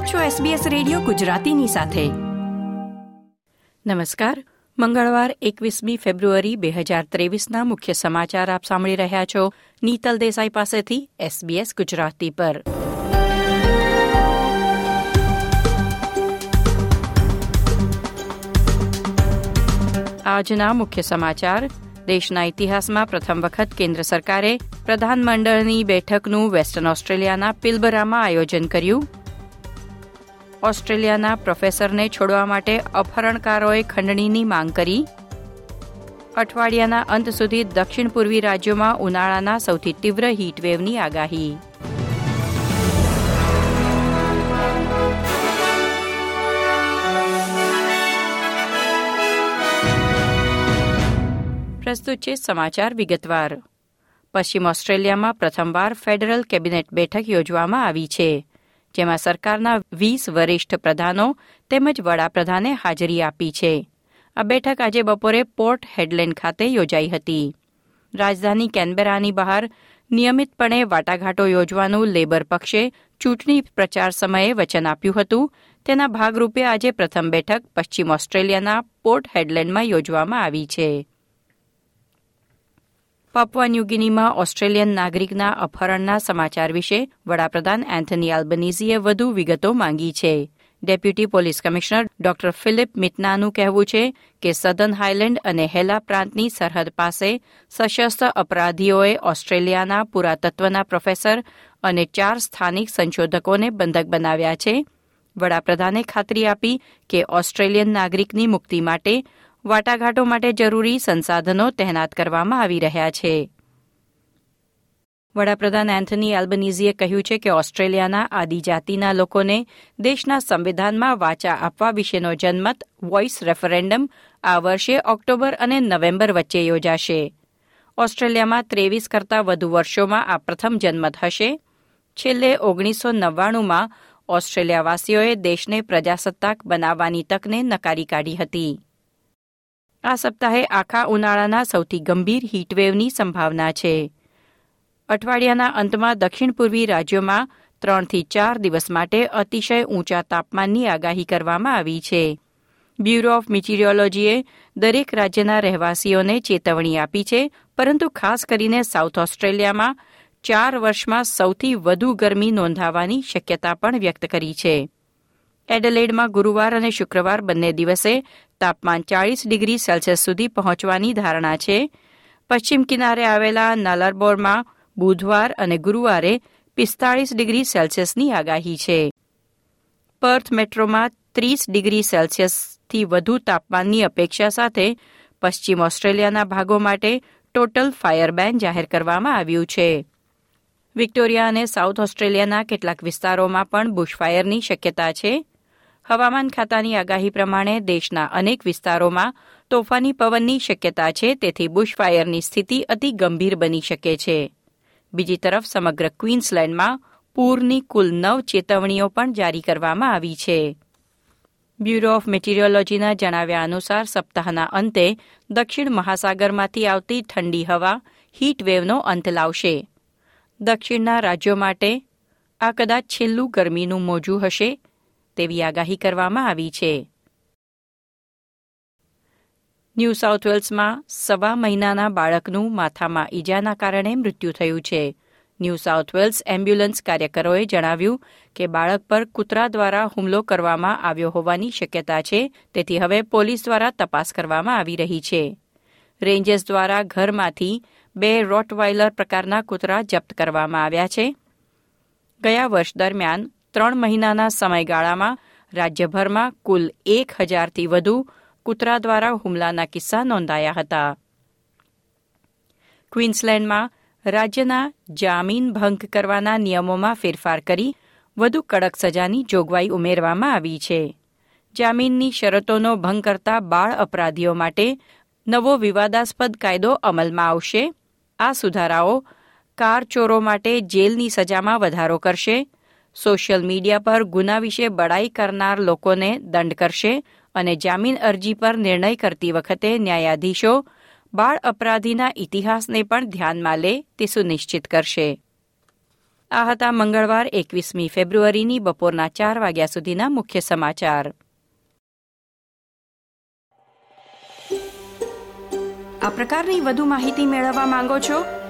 આપ છો SBS radio ગુજરાતીની સાથે. નમસ્કાર. મંગળવાર એકવીસમી ફેબ્રુઆરી બે હજાર ત્રેવીસના મુખ્ય સમાચાર આપ સાંભળી રહ્યા છો નીતલ દેસાઈ પાસેથી SBS ગુજરાતી પર. આજના મુખ્ય સમાચાર. દેશના ઇતિહાસમાં પ્રથમ વખત કેન્દ્ર સરકારે પ્રધાનમંડળની બેઠકનું વેસ્ટર્ન ઓસ્ટ્રેલિયાના પિલબરામાં આયોજન કર્યું. ઓસ્ટ્રેલિયાના પ્રોફેસરને છોડવા માટે અપહરણકારોએ ખંડણીની માંગ કરી. અઠવાડિયાના અંત સુધી દક્ષિણ પૂર્વી રાજ્યોમાં ઉનાળાના સૌથી તીવ્ર હીટવેવની આગાહી. પ્રસ્તુત છે સમાચાર વિગતવાર. પશ્ચિમ ઓસ્ટ્રેલિયામાં પ્રથમવાર ફેડરલ કેબિનેટ બેઠક યોજવામાં આવી છે. જેમાં સરકારના વીસ વરિષ્ઠ પ્રધાનો તેમજ વડાપ્રધાને હાજરી આપી છે. આ બેઠક આજે બપોરે પોર્ટ હેડલેન્ડ ખાતે યોજાઈ હતી. રાજધાની કેનબેરાની બહાર નિયમિતપણે વાટાઘાટો યોજવાનું લેબર પક્ષે ચૂંટણી પ્રચાર સમયે વચન આપ્યું હતું. તેના ભાગરૂપે આજે પ્રથમ બેઠક પશ્ચિમ ઓસ્ટ્રેલિયાના પોર્ટ હેડલેન્ડમાં યોજવામાં આવી છે. પાપવા ન્યુગિનીમાં ઓસ્ટ્રેલિયન નાગરિકના અપહરણના સમાચાર વિશે વડાપ્રધાન એન્થની આલ્બનીઝીએ વધુ વિગતો માંગી છે. Deputy police commissioner doctor Philip મિટનાનું કહેવું છે કે સદન હાઇલેન્ડ અને હેલા પ્રાંતની સરહદ પાસે સશસ્ત્ર અપરાધીઓએ ઓસ્ટ્રેલિયાના પુરાતત્વના પ્રોફેસર અને ચાર સ્થાનિક સંશોધકોને બંધક બનાવ્યા છે. વડાપ્રધાને ખાતરી આપી કે ઓસ્ટ્રેલિયન નાગરિકની મુક્તિ માટે વાટાઘાટો માટે જરૂરી સંસાધનો તહેનાત કરવામાં આવી રહ્યા છે. વડાપ્રધાન એન્થની એલ્બનીઝીએ કહ્યું છે કે ઓસ્ટ્રેલિયાના આદિજાતિના લોકોને દેશના સંવિધાનમાં વાચા આપવા વિશેનો જનમત વોઇસ રેફરેન્ડમ આ વર્ષે ઓક્ટોબર અને નવેમ્બર વચ્ચે યોજાશે. ઓસ્ટ્રેલિયામાં ત્રેવીસ કરતાં વધુ વર્ષોમાં આ પ્રથમ જનમત હશે. છેલ્લે ઓગણીસો નવ્વાણુંમાં ઓસ્ટ્રેલિયાવાસીઓએ દેશને પ્રજાસત્તાક બનાવવાની તકને નકારી કાઢી હતી. આ સપ્તાહે આખા ઉનાળાના સૌથી ગંભીર હીટવેવની સંભાવના છે. અઠવાડિયાના અંતમાં દક્ષિણ પૂર્વી રાજ્યોમાં ત્રણથી ચાર દિવસ માટે અતિશય ઊંચા તાપમાનની આગાહી કરવામાં આવી છે. બ્યુરો ઓફ મિટીરિયોલોજીએ દરેક રાજ્યના રહેવાસીઓને ચેતવણી આપી છે, પરંતુ ખાસ કરીને સાઉથ ઓસ્ટ્રેલિયામાં ચાર વર્ષમાં સૌથી વધુ ગરમી નોંધાવાની શક્યતા પણ વ્યક્ત કરી છે. એડલેડમાં ગુરુવાર અને શુક્રવાર બંને દિવસે તાપમાન ચાળીસ ડિગ્રી સેલ્સિયસ સુધી પહોંચવાની ધારણા છે. પશ્ચિમ કિનારે આવેલા નાલારબોરમાં બુધવાર અને ગુરુવારે પિસ્તાળીસ ડિગ્રી સેલ્સિયસની આગાહી છે. પર્થ મેટ્રોમાં ત્રીસ ડિગ્રી સેલ્સિયસથી વધુ તાપમાનની અપેક્ષા સાથે પશ્ચિમ ઓસ્ટ્રેલિયાના ભાગો માટે ટોટલ ફાયર બેન જાહેર કરવામાં આવ્યું છે. વિક્ટોરિયા અને સાઉથ ઓસ્ટ્રેલિયાના કેટલાક વિસ્તારોમાં પણ બુશફાયરની શક્યતા છે. હવામાન ખાતાની આગાહી પ્રમાણે દેશના અનેક વિસ્તારોમાં તોફાની પવનની શક્યતા છે, તેથી બુશફાયરની સ્થિતિ અતિ ગંભીર બની શકે છે. બીજી તરફ સમગ્ર ક્વીન્સલેન્ડમાં પૂરની કુલ નવ ચેતવણીઓ પણ જારી કરવામાં આવી છે. બ્યુરો ઓફ મેટીરિયોલોજીના જણાવ્યા અનુસાર સપ્તાહના અંતે દક્ષિણ મહાસાગરમાંથી આવતી ઠંડી હવા હીટવેવનો અંત લાવશે. દક્ષિણના રાજ્યો માટે આ કદાચ છેલ્લું ગરમીનું મોજું હશે તેવી આગાહી કરવામાં આવી છે. ન્યૂ સાઉથ વેલ્સમાં સવા મહિનાના બાળકનું માથામાં ઈજાના કારણે મૃત્યુ થયું છે. ન્યૂ સાઉથ વેલ્સ એમ્બ્યુલન્સ કાર્યકરોએ જણાવ્યું કે બાળક પર કૂતરા દ્વારા હુમલો કરવામાં આવ્યો હોવાની શક્યતા છે, તેથી હવે પોલીસ દ્વારા તપાસ કરવામાં આવી રહી છે. રેન્જર્સ દ્વારા ઘરમાંથી બે રોટવાઇલર પ્રકારના કૂતરા જપ્ત કરવામાં આવ્યા છે. ગયા વર્ષ દરમિયાન ત્રણ મહિનાના સમયગાળામાં રાજ્યભરમાં કુલ એક હજારથી વધુ કૂતરા દ્વારા હુમલાના કિસ્સા નોંધાયા હતા. ક્વીન્સલેન્ડમાં રાજ્યના જામીન ભંગ કરવાના નિયમોમાં ફેરફાર કરી વધુ કડક સજાની જોગવાઈ ઉમેરવામાં આવી છે. જામીનની શરતોનો ભંગ કરતા બાળ અપરાધીઓ માટે નવો વિવાદાસ્પદ કાયદો અમલમાં આવશે. આ સુધારાઓ કાર ચોરો માટે જેલની સજામાં વધારો કરશે. સોશિયલ મીડિયા પર ગુના વિશે બડાઈ કરનાર લોકોને દંડ કરશે અને જામીન અરજી પર નિર્ણય કરતી વખતે ન્યાયાધીશો બાળ અપરાધીના ઇતિહાસને પણ ધ્યાનમાં લે તે સુનિશ્ચિત કરશે. આ હતા મંગળવાર એકવીસમી ફેબ્રુઆરીની બપોરના ચાર વાગ્યા સુધીના મુખ્ય સમાચાર. આ પ્રકારની વધુ માહિતી મેળવવા માંગો છો